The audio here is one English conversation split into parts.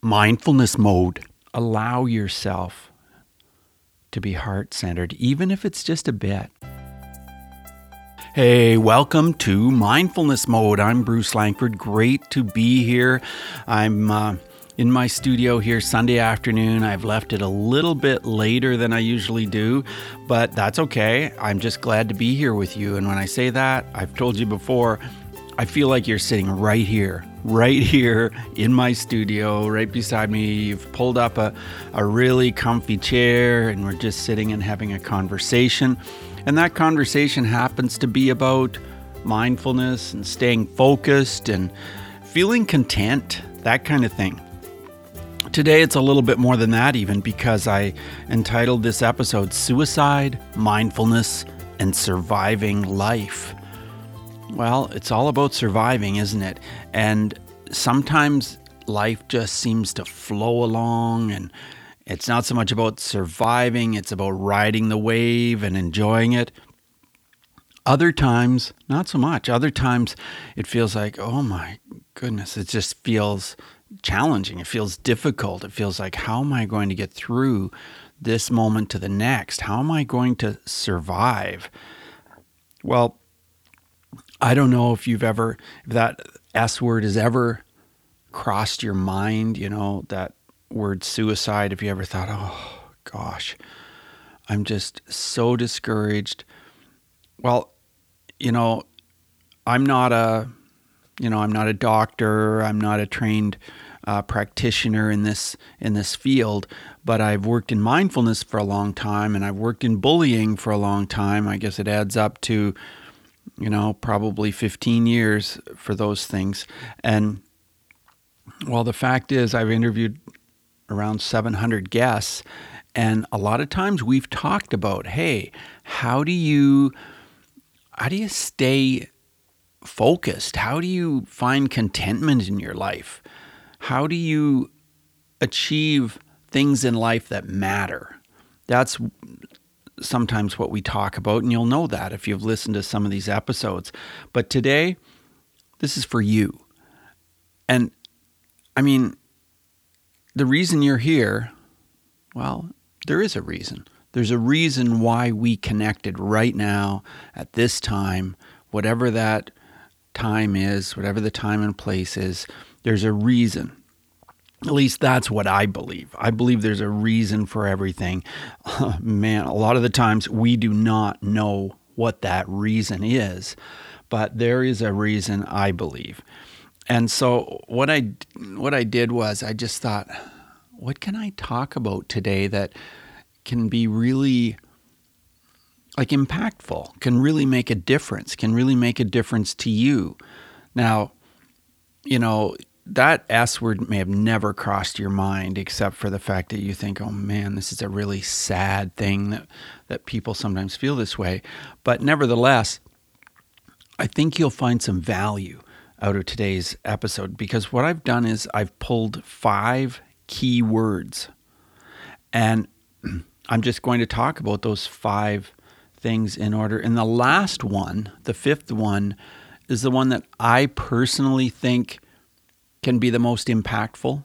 mindfulness mode. Allow yourself to be heart centered, even if it's just a bit. Hey, welcome to Mindfulness Mode. I'm Bruce Langford. Great to be here. I'm uh, in my studio here Sunday afternoon. I've left it a little bit later than I usually do, but that's okay. I'm just glad to be here with you. And when I say that, I've told you before, I feel like you're sitting right here, right here in my studio, right beside me. You've pulled up a, a really comfy chair, and we're just sitting and having a conversation. And that conversation happens to be about mindfulness and staying focused and feeling content, that kind of thing. Today, it's a little bit more than that, even because I entitled this episode Suicide, Mindfulness, and Surviving Life. Well, it's all about surviving, isn't it? And sometimes life just seems to flow along and it's not so much about surviving, it's about riding the wave and enjoying it. Other times, not so much. Other times, it feels like, oh my goodness, it just feels challenging. It feels difficult. It feels like, how am I going to get through this moment to the next? How am I going to survive? Well, I don't know if you've ever, if that S word has ever crossed your mind, you know, that word suicide, if you ever thought, oh gosh, I'm just so discouraged. Well, you know, I'm not a, you know, I'm not a doctor. I'm not a trained uh, practitioner in this in this field, but I've worked in mindfulness for a long time, and I've worked in bullying for a long time. I guess it adds up to you know, probably 15 years for those things. And well, the fact is, I've interviewed around 700 guests, and a lot of times we've talked about, hey, how do you how do you stay focused? How do you find contentment in your life? How do you achieve things in life that matter? That's sometimes what we talk about, and you'll know that if you've listened to some of these episodes. But today, this is for you. And I mean, the reason you're here, well, there is a reason. There's a reason why we connected right now at this time, whatever that time is, whatever the time and place is, there's a reason. At least that's what I believe. I believe there's a reason for everything. man, a lot of the times we do not know what that reason is, but there is a reason I believe. And so what I what I did was I just thought, what can I talk about today that can be really like impactful, can really make a difference, can really make a difference to you. Now, you know, that S word may have never crossed your mind, except for the fact that you think, oh man, this is a really sad thing that, that people sometimes feel this way. But nevertheless, I think you'll find some value out of today's episode because what I've done is I've pulled five key words. And I'm just going to talk about those five things in order. And the last one, the fifth one, is the one that I personally think can be the most impactful,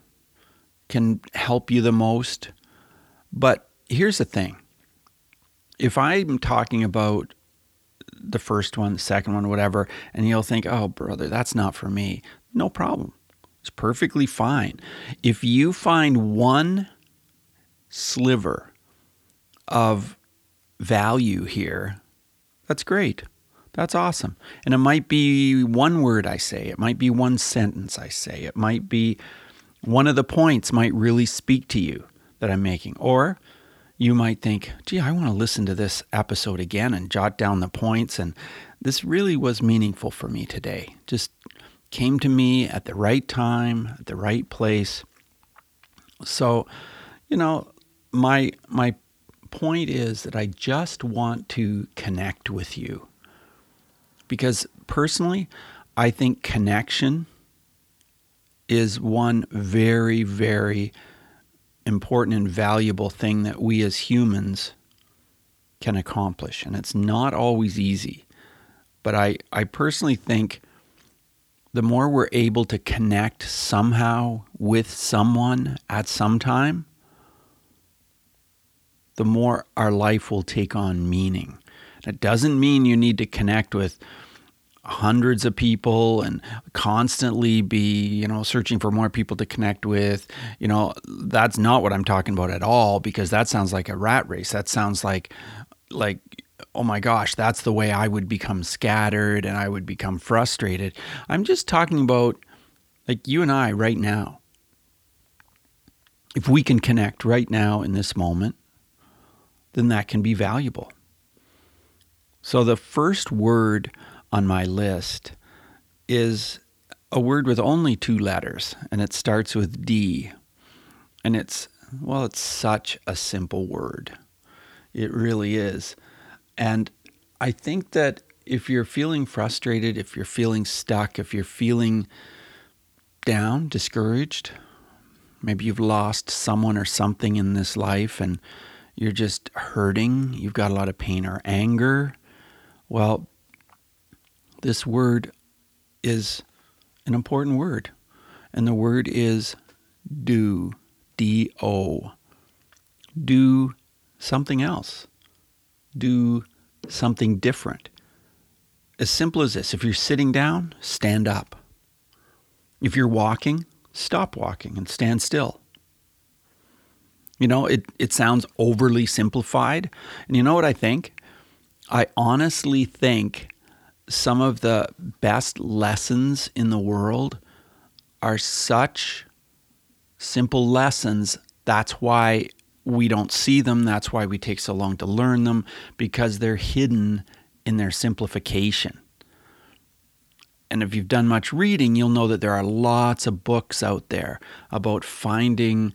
can help you the most. But here's the thing if I'm talking about the first one, the second one, whatever, and you'll think, oh, brother, that's not for me, no problem. It's perfectly fine. If you find one sliver of value here, that's great. That's awesome. And it might be one word I say, it might be one sentence I say, it might be one of the points might really speak to you that I'm making. Or you might think, gee, I want to listen to this episode again and jot down the points. And this really was meaningful for me today. Just came to me at the right time, at the right place. So, you know, my my point is that I just want to connect with you because personally, I think connection is one very, very important and valuable thing that we as humans can accomplish. And it's not always easy. But I, I personally think the more we're able to connect somehow with someone at some time, the more our life will take on meaning. It doesn't mean you need to connect with hundreds of people and constantly be, you know, searching for more people to connect with. You know, that's not what I'm talking about at all because that sounds like a rat race. That sounds like like oh my gosh, that's the way I would become scattered and I would become frustrated. I'm just talking about like you and I right now. If we can connect right now in this moment, then that can be valuable. So the first word on my list is a word with only two letters, and it starts with D. And it's, well, it's such a simple word. It really is. And I think that if you're feeling frustrated, if you're feeling stuck, if you're feeling down, discouraged, maybe you've lost someone or something in this life and you're just hurting, you've got a lot of pain or anger, well, this word is an important word. And the word is do, D O. Do something else. Do something different. As simple as this if you're sitting down, stand up. If you're walking, stop walking and stand still. You know, it, it sounds overly simplified. And you know what I think? I honestly think some of the best lessons in the world are such simple lessons. That's why we don't see them. That's why we take so long to learn them, because they're hidden in their simplification. And if you've done much reading, you'll know that there are lots of books out there about finding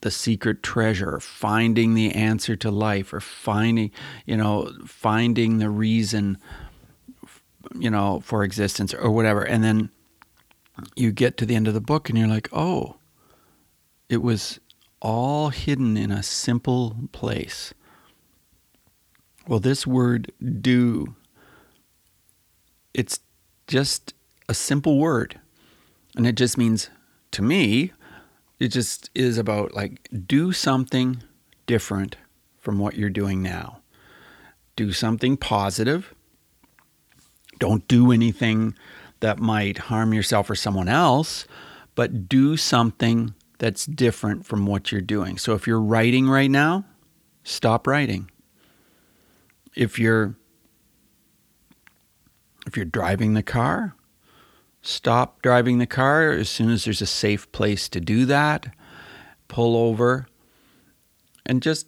the secret treasure, finding the answer to life, or finding, you know, finding the reason, you know, for existence or whatever. And then you get to the end of the book and you're like, oh, it was all hidden in a simple place. Well, this word do, it's just a simple word. And it just means, to me, it just is about like do something different from what you're doing now. Do something positive. Don't do anything that might harm yourself or someone else, but do something that's different from what you're doing. So if you're writing right now, stop writing. If you're if you're driving the car, stop driving the car as soon as there's a safe place to do that. Pull over and just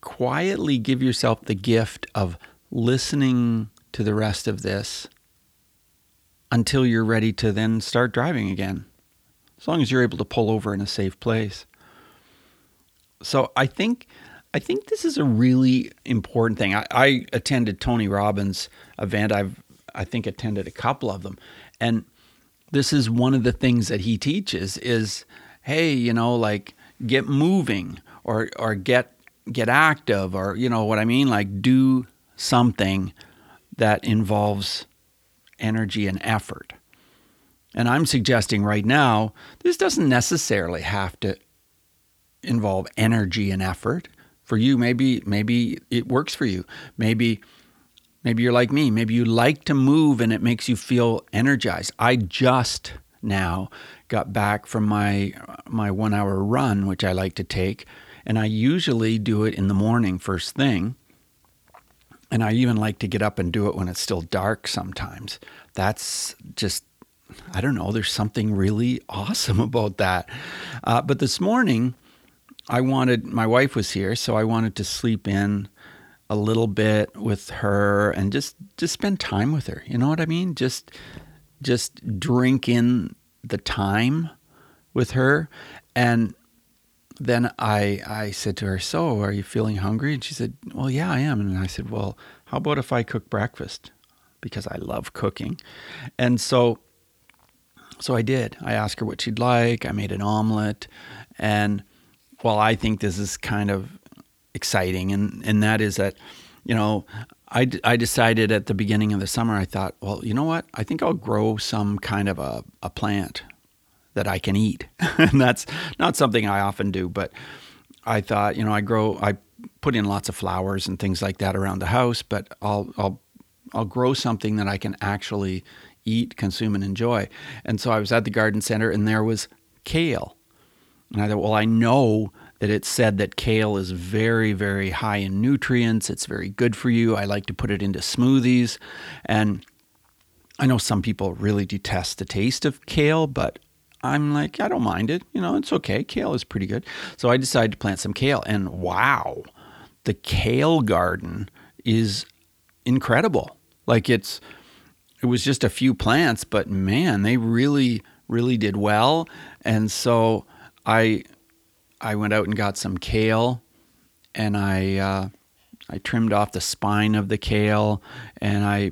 quietly give yourself the gift of listening to the rest of this until you're ready to then start driving again as long as you're able to pull over in a safe place. So I think I think this is a really important thing. I, I attended Tony Robbins' event. I've I think attended a couple of them, and this is one of the things that he teaches is, hey, you know, like get moving or or get get active or you know what I mean, like do something that involves energy and effort. And I'm suggesting right now, this doesn't necessarily have to involve energy and effort. For you, maybe maybe it works for you. Maybe maybe you're like me. Maybe you like to move and it makes you feel energized. I just now got back from my my 1-hour run, which I like to take, and I usually do it in the morning first thing. And I even like to get up and do it when it's still dark sometimes. That's just I don't know, there's something really awesome about that. Uh, but this morning, I wanted, my wife was here, so I wanted to sleep in a little bit with her and just, just spend time with her. You know what I mean? Just, just drink in the time with her. And then I, I said to her, So, are you feeling hungry? And she said, Well, yeah, I am. And I said, Well, how about if I cook breakfast? Because I love cooking. And so so I did. I asked her what she'd like. I made an omelet. And well, I think this is kind of exciting, and, and that is that, you know, I, d- I decided at the beginning of the summer, I thought, well, you know what? I think I'll grow some kind of a, a plant that I can eat. and that's not something I often do, but I thought, you know, I grow, I put in lots of flowers and things like that around the house, but I'll, I'll, I'll grow something that I can actually eat, consume, and enjoy. And so I was at the garden center and there was kale. And I thought, well, I know that it said that kale is very, very high in nutrients. It's very good for you. I like to put it into smoothies. And I know some people really detest the taste of kale, but I'm like, I don't mind it. You know, it's okay. Kale is pretty good. So I decided to plant some kale. And wow, the kale garden is incredible. Like it's, it was just a few plants, but man, they really, really did well. And so I I went out and got some kale, and I uh, I trimmed off the spine of the kale, and I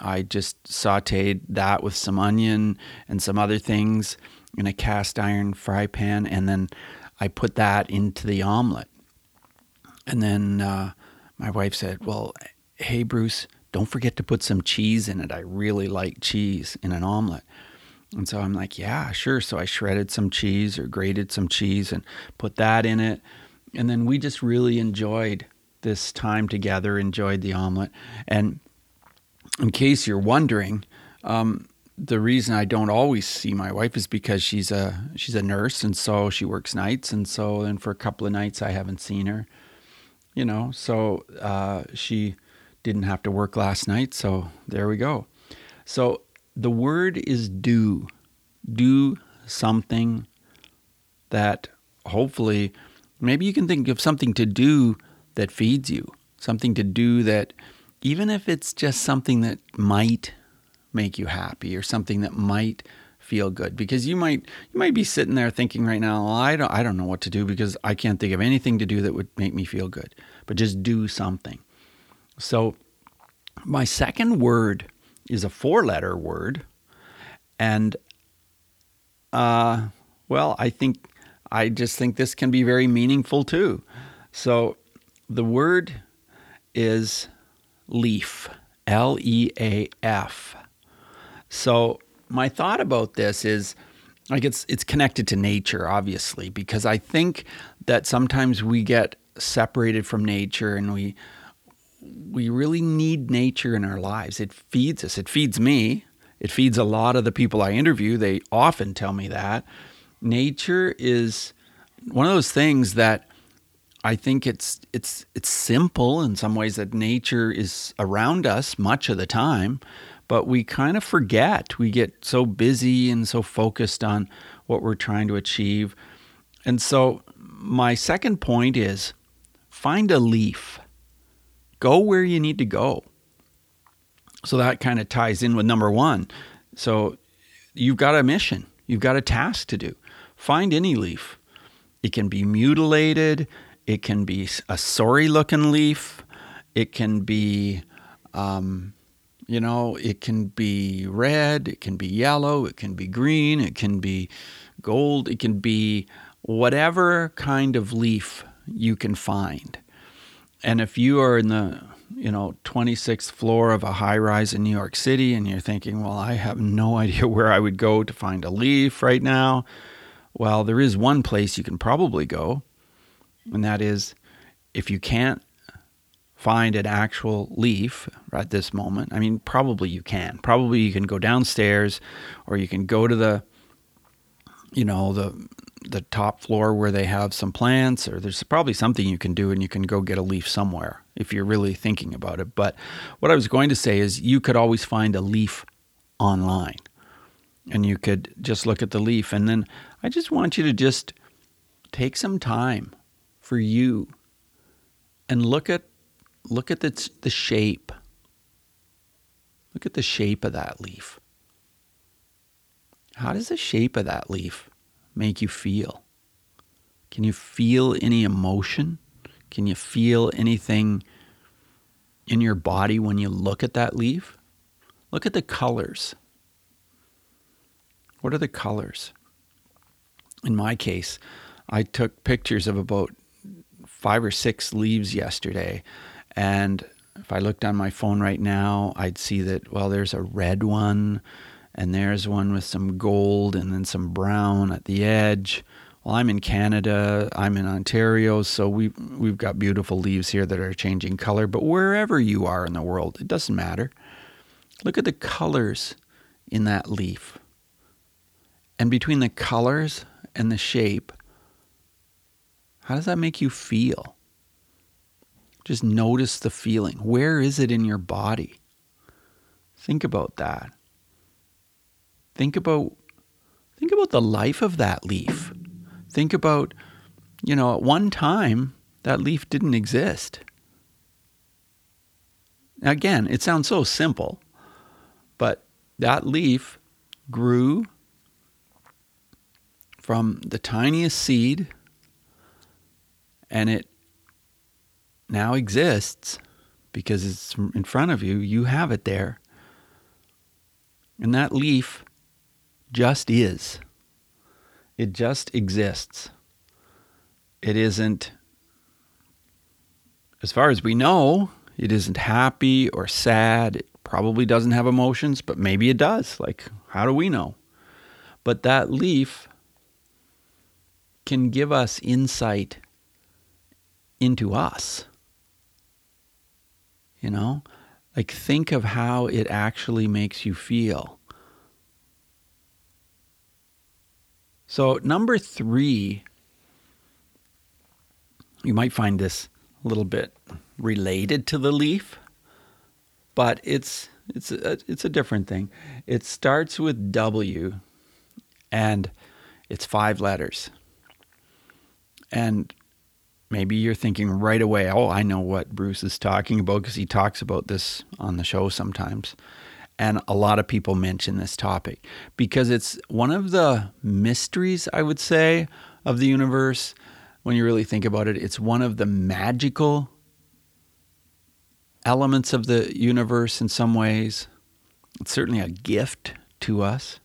I just sautéed that with some onion and some other things in a cast iron fry pan, and then I put that into the omelet. And then uh, my wife said, "Well, hey Bruce, don't forget to put some cheese in it. I really like cheese in an omelet." And so I'm like, yeah, sure. So I shredded some cheese or grated some cheese and put that in it. And then we just really enjoyed this time together, enjoyed the omelet. And in case you're wondering, um, the reason I don't always see my wife is because she's a she's a nurse and so she works nights and so then for a couple of nights I haven't seen her, you know. So uh, she didn't have to work last night, so there we go. So the word is do. Do something that hopefully, maybe you can think of something to do that feeds you, something to do that, even if it's just something that might make you happy or something that might feel good because you might you might be sitting there thinking right now well, I don't I don't know what to do because I can't think of anything to do that would make me feel good but just do something so my second word is a four letter word. And, uh, well, I think, I just think this can be very meaningful too. So the word is leaf, L E A F. So my thought about this is, like it's it's connected to nature obviously because I think that sometimes we get separated from nature and we we really need nature in our lives. It feeds us. It feeds me. It feeds a lot of the people I interview. They often tell me that. Nature is one of those things that I think it's it's it's simple in some ways that nature is around us much of the time, but we kind of forget. We get so busy and so focused on what we're trying to achieve. And so my second point is find a leaf Go where you need to go. So that kind of ties in with number one. So you've got a mission, you've got a task to do. Find any leaf. It can be mutilated, it can be a sorry looking leaf, it can be, um, you know, it can be red, it can be yellow, it can be green, it can be gold, it can be whatever kind of leaf you can find. And if you are in the you know 26th floor of a high rise in New York City and you're thinking, well, I have no idea where I would go to find a leaf right now. Well, there is one place you can probably go, and that is if you can't find an actual leaf at this moment. I mean, probably you can. Probably you can go downstairs or you can go to the you know, the the top floor where they have some plants, or there's probably something you can do and you can go get a leaf somewhere if you're really thinking about it. But what I was going to say is you could always find a leaf online and you could just look at the leaf. And then I just want you to just take some time for you and look at look at the, the shape. Look at the shape of that leaf. How does the shape of that leaf make you feel? Can you feel any emotion? Can you feel anything in your body when you look at that leaf? Look at the colors. What are the colors? In my case, I took pictures of about five or six leaves yesterday, and if I looked on my phone right now, I'd see that, well, there's a red one, and there's one with some gold and then some brown at the edge. Well, I'm in Canada, I'm in Ontario, so we, we've got beautiful leaves here that are changing color. But wherever you are in the world, it doesn't matter. Look at the colors in that leaf. And between the colors and the shape, how does that make you feel? Just notice the feeling. Where is it in your body? Think about that. Think about think about the life of that leaf. Think about, you know, at one time that leaf didn't exist. Again, it sounds so simple, but that leaf grew from the tiniest seed and it now exists because it's in front of you. You have it there. And that leaf just is. It just exists. It isn't, as far as we know, it isn't happy or sad. It probably doesn't have emotions, but maybe it does. Like, how do we know? But that leaf can give us insight into us. You know? Like, think of how it actually makes you feel. So, number three, you might find this a little bit related to the leaf, but it's it's a, it's a different thing. It starts with W, and it's five letters. And maybe you're thinking right away, oh, I know what Bruce is talking about because he talks about this on the show sometimes. And a lot of people mention this topic because it's one of the mysteries, I would say, of the universe. When you really think about it, it's one of the magical elements of the universe in some ways. It's certainly a gift to us.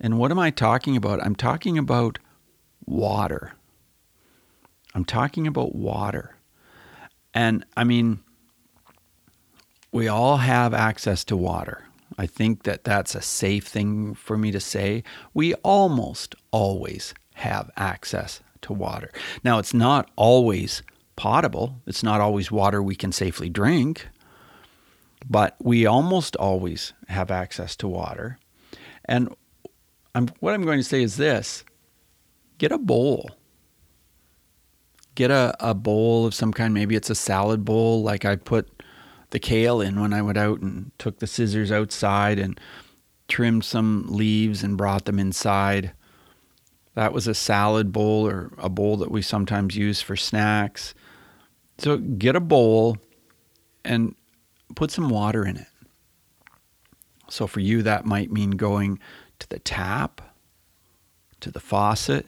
And what am I talking about? I'm talking about water. I'm talking about water. And I mean, we all have access to water. I think that that's a safe thing for me to say. We almost always have access to water. Now, it's not always potable, it's not always water we can safely drink, but we almost always have access to water. And I'm, what I'm going to say is this get a bowl get a, a bowl of some kind. Maybe it's a salad bowl, like I put the kale in when I went out and took the scissors outside and trimmed some leaves and brought them inside. That was a salad bowl or a bowl that we sometimes use for snacks. So get a bowl and put some water in it. So for you, that might mean going to the tap, to the faucet,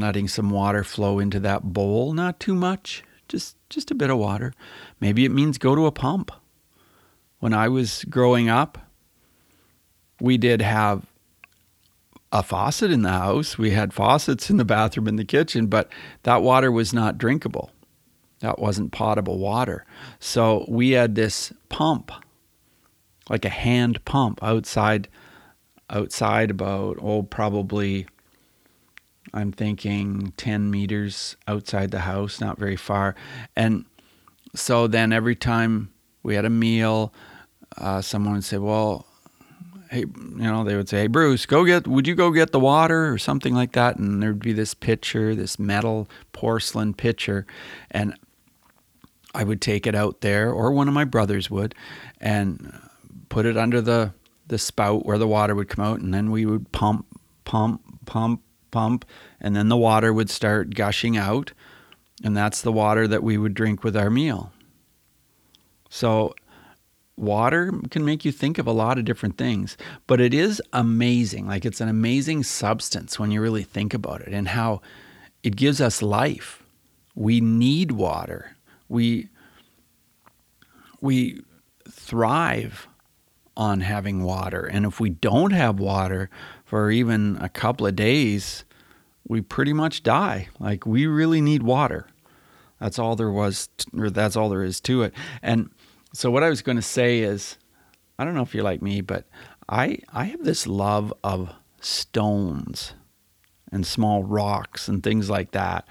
letting some water flow into that bowl, not too much, just just a bit of water. Maybe it means go to a pump. When I was growing up, we did have a faucet in the house. We had faucets in the bathroom and the kitchen, but that water was not drinkable. That wasn't potable water. So we had this pump, like a hand pump outside outside about oh probably I'm thinking 10 meters outside the house, not very far. And so then every time we had a meal, uh, someone would say, Well, hey, you know, they would say, Hey, Bruce, go get, would you go get the water or something like that? And there'd be this pitcher, this metal porcelain pitcher. And I would take it out there, or one of my brothers would, and put it under the, the spout where the water would come out. And then we would pump, pump, pump, pump, and then the water would start gushing out. And that's the water that we would drink with our meal. So, water can make you think of a lot of different things, but it is amazing. Like, it's an amazing substance when you really think about it and how it gives us life. We need water. We, we thrive on having water. And if we don't have water for even a couple of days, we pretty much die. Like we really need water. That's all there was, or that's all there is to it. And so, what I was going to say is, I don't know if you're like me, but I I have this love of stones and small rocks and things like that.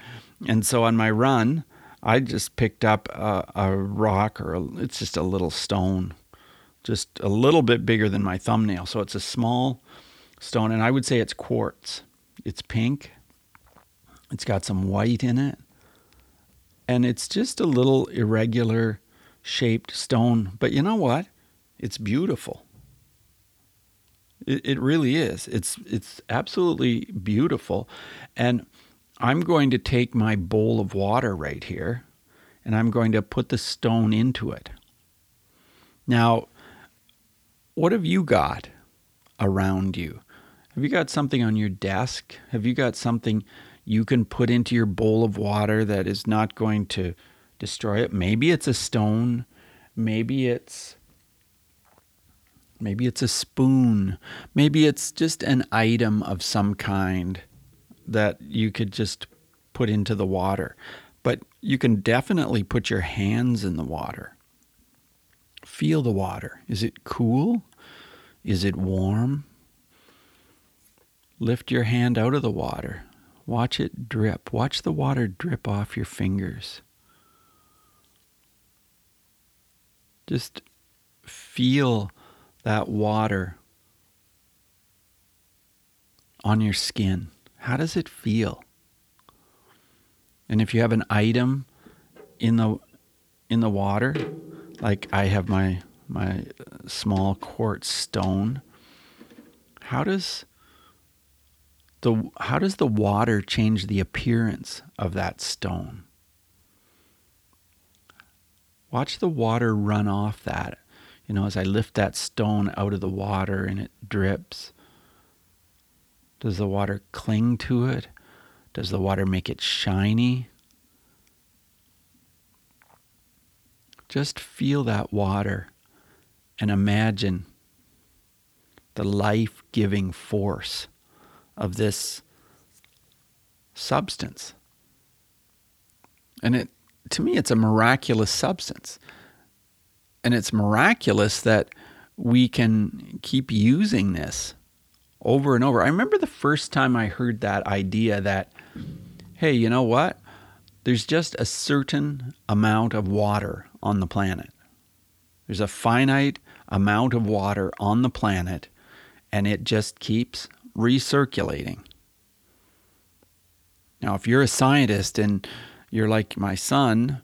And so on my run, I just picked up a, a rock or a, it's just a little stone, just a little bit bigger than my thumbnail. So it's a small stone, and I would say it's quartz. It's pink. It's got some white in it. And it's just a little irregular shaped stone. But you know what? It's beautiful. It, it really is. It's it's absolutely beautiful. And I'm going to take my bowl of water right here and I'm going to put the stone into it. Now, what have you got around you? Have you got something on your desk? Have you got something you can put into your bowl of water that is not going to destroy it? Maybe it's a stone, maybe it's Maybe it's a spoon. Maybe it's just an item of some kind that you could just put into the water. But you can definitely put your hands in the water. Feel the water. Is it cool? Is it warm? Lift your hand out of the water. Watch it drip. Watch the water drip off your fingers. Just feel that water on your skin? How does it feel? And if you have an item in the in the water, like I have my my small quartz stone, how does the how does the water change the appearance of that stone? Watch the water run off that you know, as I lift that stone out of the water and it drips, does the water cling to it? Does the water make it shiny? Just feel that water and imagine the life giving force of this substance. And it, to me, it's a miraculous substance and it's miraculous that we can keep using this over and over. I remember the first time I heard that idea that, hey, you know what? There's just a certain amount of water on the planet. There's a finite amount of water on the planet, and it just keeps recirculating. Now, if you're a scientist and you're like my son,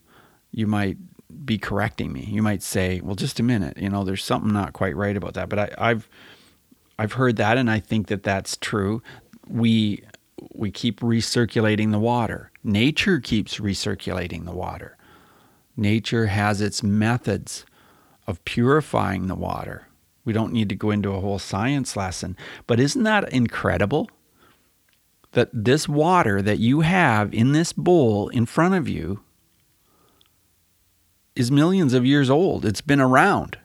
you might be correcting me. You might say, "Well, just a minute. You know, there's something not quite right about that." But I, I've I've heard that, and I think that that's true. We we keep recirculating the water. Nature keeps recirculating the water. Nature has its methods of purifying the water. We don't need to go into a whole science lesson, but isn't that incredible? That this water that you have in this bowl in front of you is millions of years old. It's been around.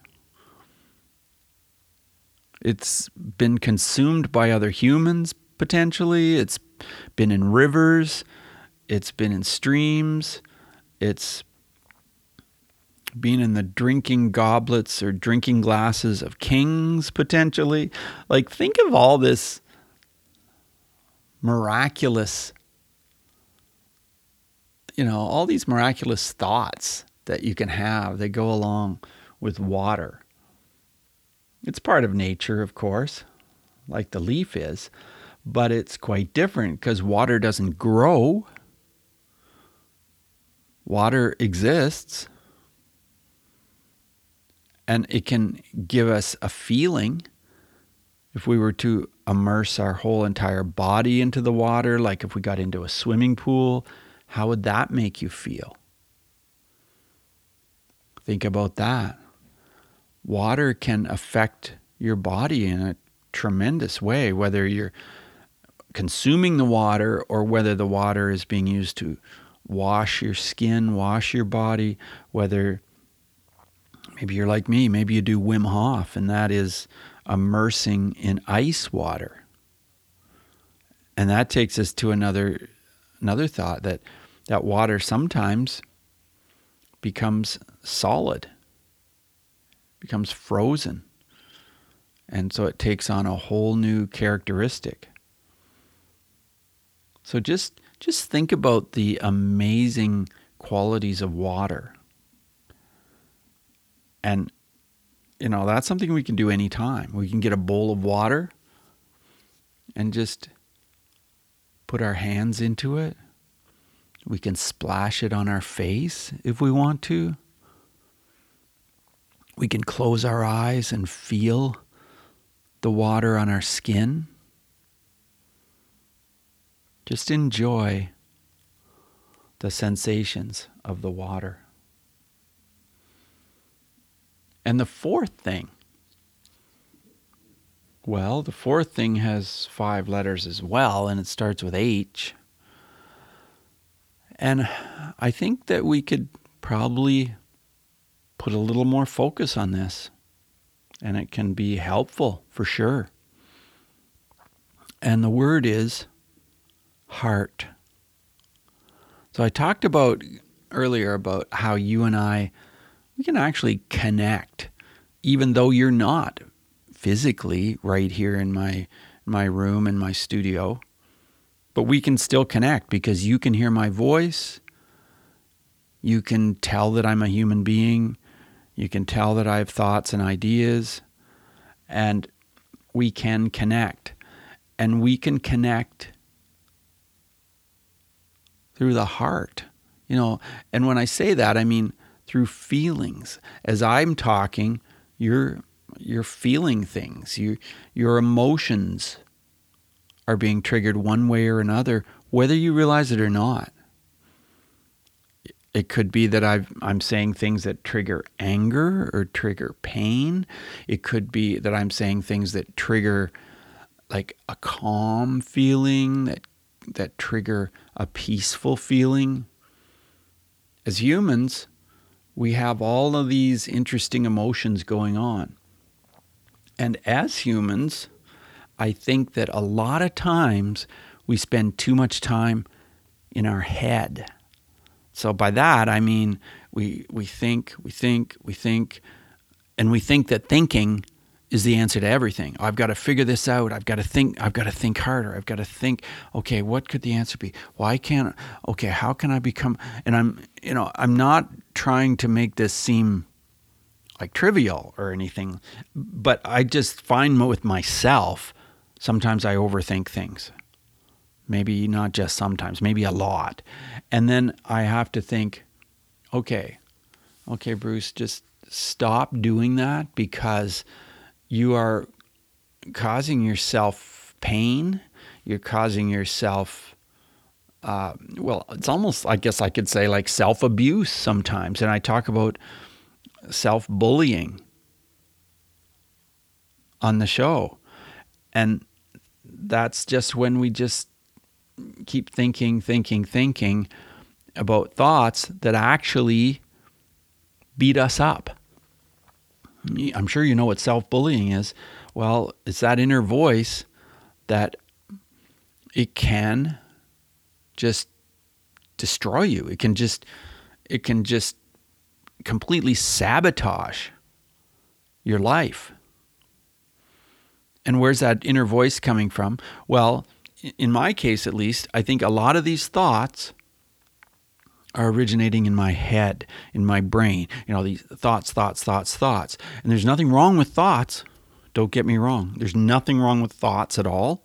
It's been consumed by other humans potentially. It's been in rivers. It's been in streams. It's been in the drinking goblets or drinking glasses of kings potentially. Like, think of all this miraculous, you know, all these miraculous thoughts that you can have that go along with water. It's part of nature, of course, like the leaf is, but it's quite different because water doesn't grow. Water exists and it can give us a feeling. If we were to immerse our whole entire body into the water, like if we got into a swimming pool, how would that make you feel? Think about that. Water can affect your body in a tremendous way, whether you're consuming the water or whether the water is being used to wash your skin, wash your body, whether maybe you're like me, maybe you do Wim Hof, and that is immersing in ice water. And that takes us to another another thought that that water sometimes becomes solid, becomes frozen. And so it takes on a whole new characteristic. So just just think about the amazing qualities of water. And you know, that's something we can do anytime. We can get a bowl of water and just put our hands into it. We can splash it on our face if we want to. We can close our eyes and feel the water on our skin. Just enjoy the sensations of the water. And the fourth thing, well, the fourth thing has five letters as well, and it starts with H. And I think that we could probably put a little more focus on this, and it can be helpful for sure. And the word is heart. So I talked about earlier about how you and I we can actually connect even though you're not physically right here in my my room in my studio but we can still connect because you can hear my voice. You can tell that I'm a human being. You can tell that I have thoughts and ideas and we can connect. And we can connect through the heart. You know, and when I say that, I mean through feelings. As I'm talking, you're you're feeling things. You your emotions are being triggered one way or another, whether you realize it or not. It could be that i am saying things that trigger anger or trigger pain. It could be that I'm saying things that trigger like a calm feeling that that trigger a peaceful feeling. As humans, we have all of these interesting emotions going on. And as humans, I think that a lot of times we spend too much time in our head. So by that I mean we we think, we think, we think, and we think that thinking is the answer to everything. I've got to figure this out. I've got to think. I've got to think harder. I've got to think. Okay, what could the answer be? Why can't? Okay, how can I become? And I'm, you know, I'm not trying to make this seem like trivial or anything, but I just find with myself sometimes I overthink things. Maybe not just sometimes, maybe a lot, and then I have to think, okay, okay, Bruce, just stop doing that because you are causing yourself pain. You're causing yourself, uh, well, it's almost, I guess I could say, like self abuse sometimes. And I talk about self bullying on the show. And that's just when we just keep thinking, thinking, thinking about thoughts that actually beat us up. I'm sure you know what self bullying is. Well, it's that inner voice that it can just destroy you. It can just it can just completely sabotage your life. And where's that inner voice coming from? Well, in my case at least, I think a lot of these thoughts are originating in my head, in my brain. You know, these thoughts, thoughts, thoughts, thoughts. And there's nothing wrong with thoughts. Don't get me wrong. There's nothing wrong with thoughts at all.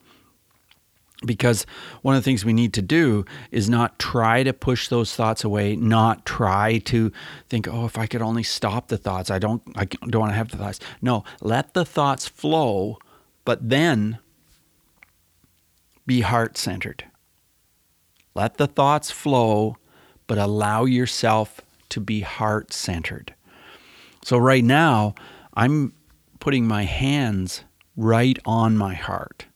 Because one of the things we need to do is not try to push those thoughts away, not try to think, oh, if I could only stop the thoughts, I don't, I don't want to have the thoughts. No, let the thoughts flow, but then be heart centered. Let the thoughts flow, but allow yourself to be heart centered. So, right now, I'm putting my hands right on my heart.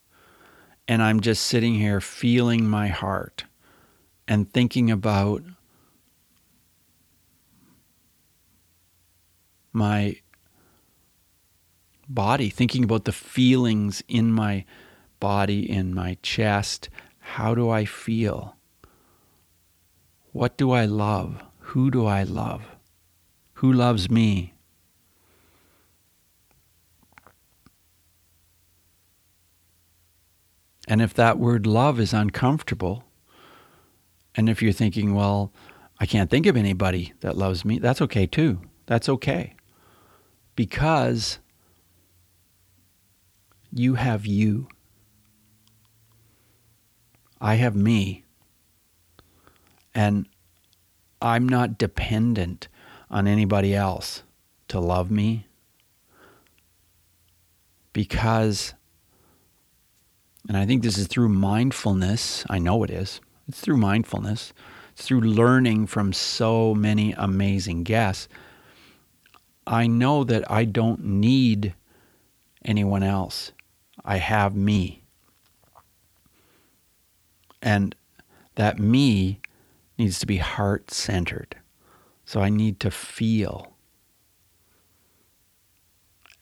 And I'm just sitting here feeling my heart and thinking about my body, thinking about the feelings in my body, in my chest. How do I feel? What do I love? Who do I love? Who loves me? And if that word love is uncomfortable, and if you're thinking, well, I can't think of anybody that loves me, that's okay too. That's okay. Because you have you. I have me. And I'm not dependent on anybody else to love me because, and I think this is through mindfulness, I know it is, it's through mindfulness, it's through learning from so many amazing guests. I know that I don't need anyone else. I have me. And that me needs to be heart centered. So I need to feel.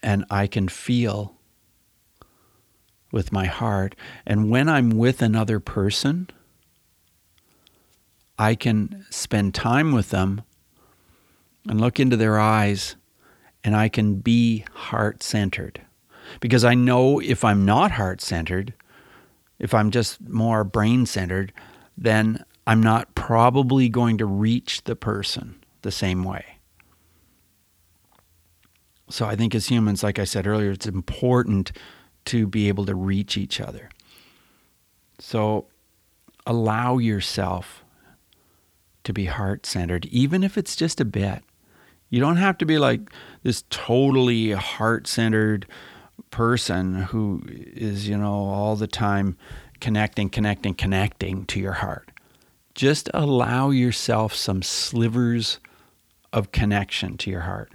And I can feel with my heart. And when I'm with another person, I can spend time with them and look into their eyes, and I can be heart centered. Because I know if I'm not heart centered, if I'm just more brain centered, then I'm not probably going to reach the person the same way. So I think as humans, like I said earlier, it's important to be able to reach each other. So allow yourself to be heart centered, even if it's just a bit. You don't have to be like this totally heart centered person who is, you know, all the time connecting, connecting, connecting to your heart just allow yourself some slivers of connection to your heart.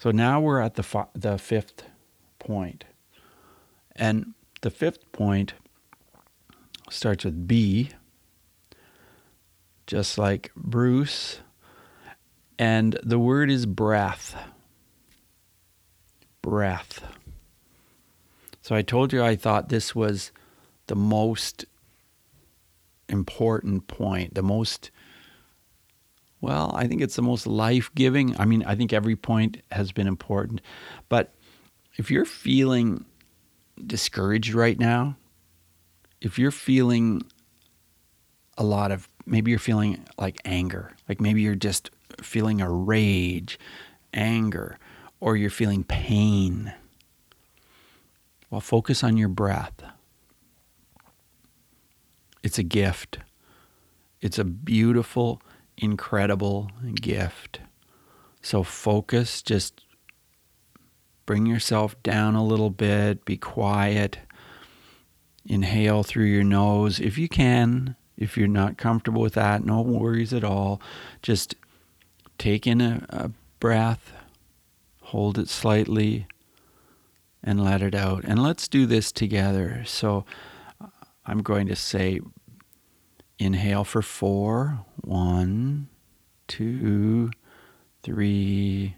So now we're at the, the fifth point. And the fifth point starts with B, just like Bruce. And the word is breath. Breath. So I told you I thought this was the most important point, the most, well, I think it's the most life giving. I mean, I think every point has been important. But if you're feeling discouraged right now, if you're feeling a lot of, maybe you're feeling like anger, like maybe you're just feeling a rage, anger, or you're feeling pain. Well, focus on your breath. It's a gift. It's a beautiful, incredible gift. So focus, just bring yourself down a little bit, be quiet. Inhale through your nose if you can. If you're not comfortable with that, no worries at all. Just take in a, a breath, hold it slightly, and let it out. And let's do this together. So, uh, I'm going to say inhale for four. One, two, three,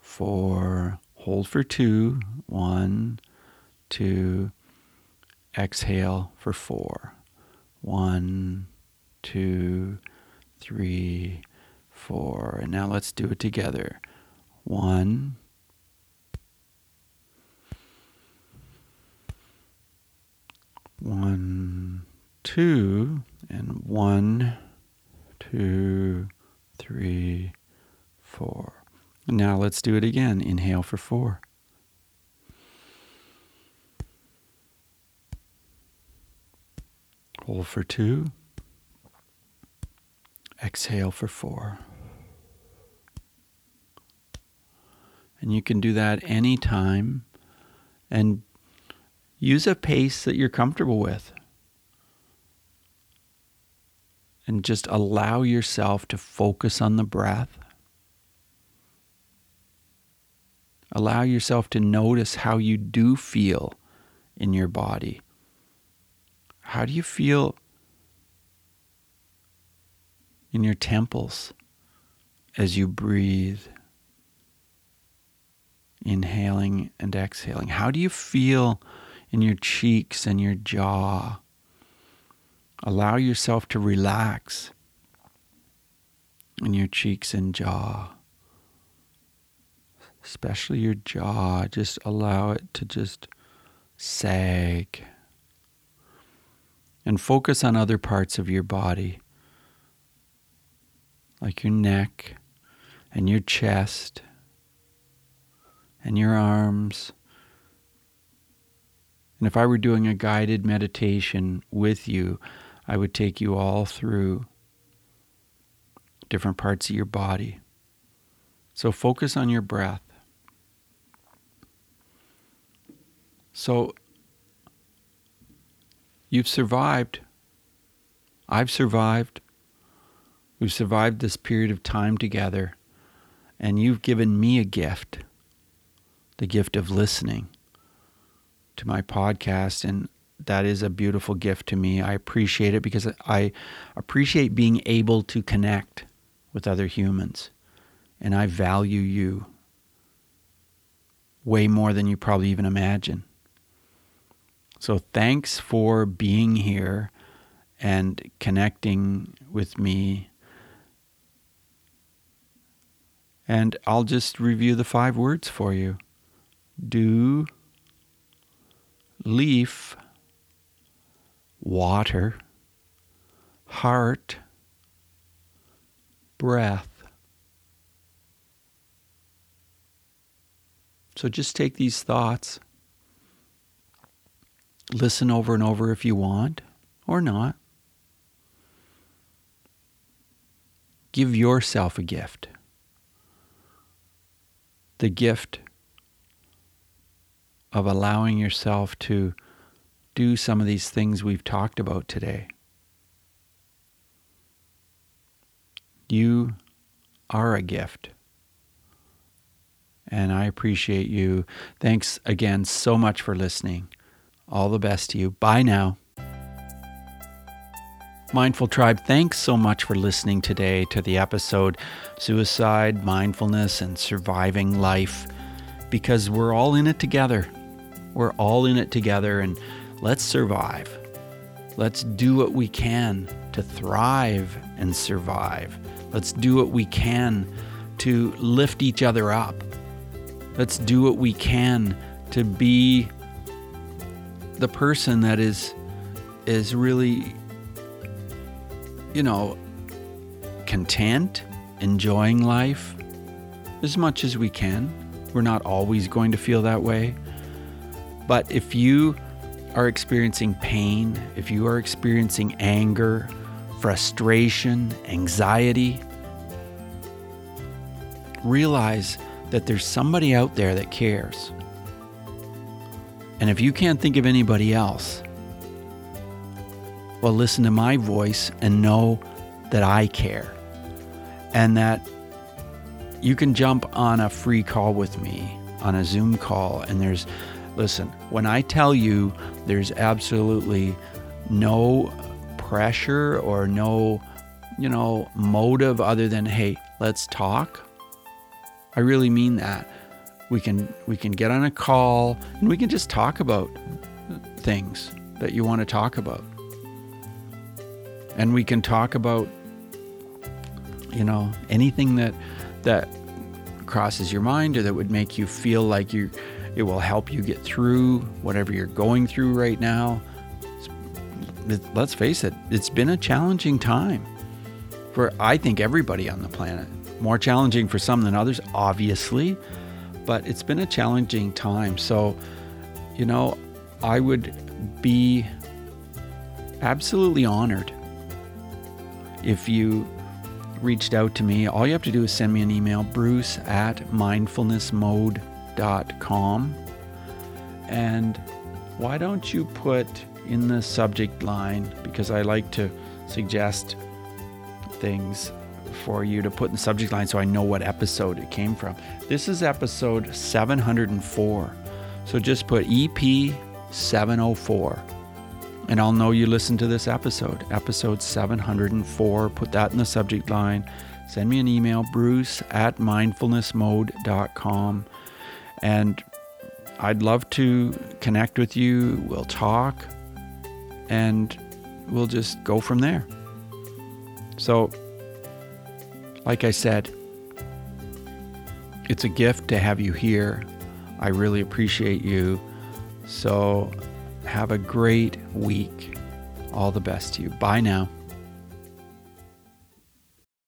four. Hold for two. One, two. Exhale for four. One, two, three, four. And now let's do it together. One, one, two, and one, two, three, four. Now let's do it again. Inhale for four. Hold for two. Exhale for four. And you can do that anytime. And use a pace that you're comfortable with. And just allow yourself to focus on the breath. Allow yourself to notice how you do feel in your body. How do you feel in your temples as you breathe? Inhaling and exhaling. How do you feel in your cheeks and your jaw. Allow yourself to relax in your cheeks and jaw. Especially your jaw, just allow it to just sag. And focus on other parts of your body, like your neck and your chest and your arms. And if I were doing a guided meditation with you, I would take you all through different parts of your body. So focus on your breath. So you've survived. I've survived. We've survived this period of time together. And you've given me a gift the gift of listening to my podcast. And that is a beautiful gift to me. I appreciate it because I appreciate being able to connect with other humans. And I value you way more than you probably even imagine. So thanks for being here and connecting with me. And I'll just review the five words for you do, leaf, water, heart, breath. So just take these thoughts, listen over and over if you want or not. Give yourself a gift. The gift of allowing yourself to do some of these things we've talked about today. You are a gift. And I appreciate you. Thanks again so much for listening. All the best to you. Bye now. Mindful Tribe, thanks so much for listening today to the episode Suicide, Mindfulness, and Surviving Life because we're all in it together. We're all in it together and let's survive. Let's do what we can to thrive and survive. Let's do what we can to lift each other up. Let's do what we can to be the person that is is really you know content, enjoying life as much as we can. We're not always going to feel that way. But if you are experiencing pain, if you are experiencing anger, frustration, anxiety, realize that there's somebody out there that cares. And if you can't think of anybody else, well, listen to my voice and know that I care. And that you can jump on a free call with me on a Zoom call. And there's, listen, when I tell you there's absolutely no pressure or no, you know, motive other than, hey, let's talk. I really mean that. We can we can get on a call and we can just talk about things that you want to talk about. And we can talk about you know, anything that that crosses your mind or that would make you feel like you it will help you get through whatever you're going through right now let's face it, it's been a challenging time for, I think, everybody on the planet. More challenging for some than others, obviously, but it's been a challenging time. So, you know, I would be absolutely honored if you reached out to me. All you have to do is send me an email, bruce at mindfulnessmode.com. And why don't you put in the subject line because I like to suggest things for you to put in the subject line so I know what episode it came from. This is episode 704. So just put EP 704 and I'll know you listened to this episode, episode 704. Put that in the subject line. Send me an email, bruce at mindfulnessmode.com. And I'd love to connect with you. We'll talk and we'll just go from there. So, like I said, it's a gift to have you here. I really appreciate you. So have a great week. All the best to you. Bye now.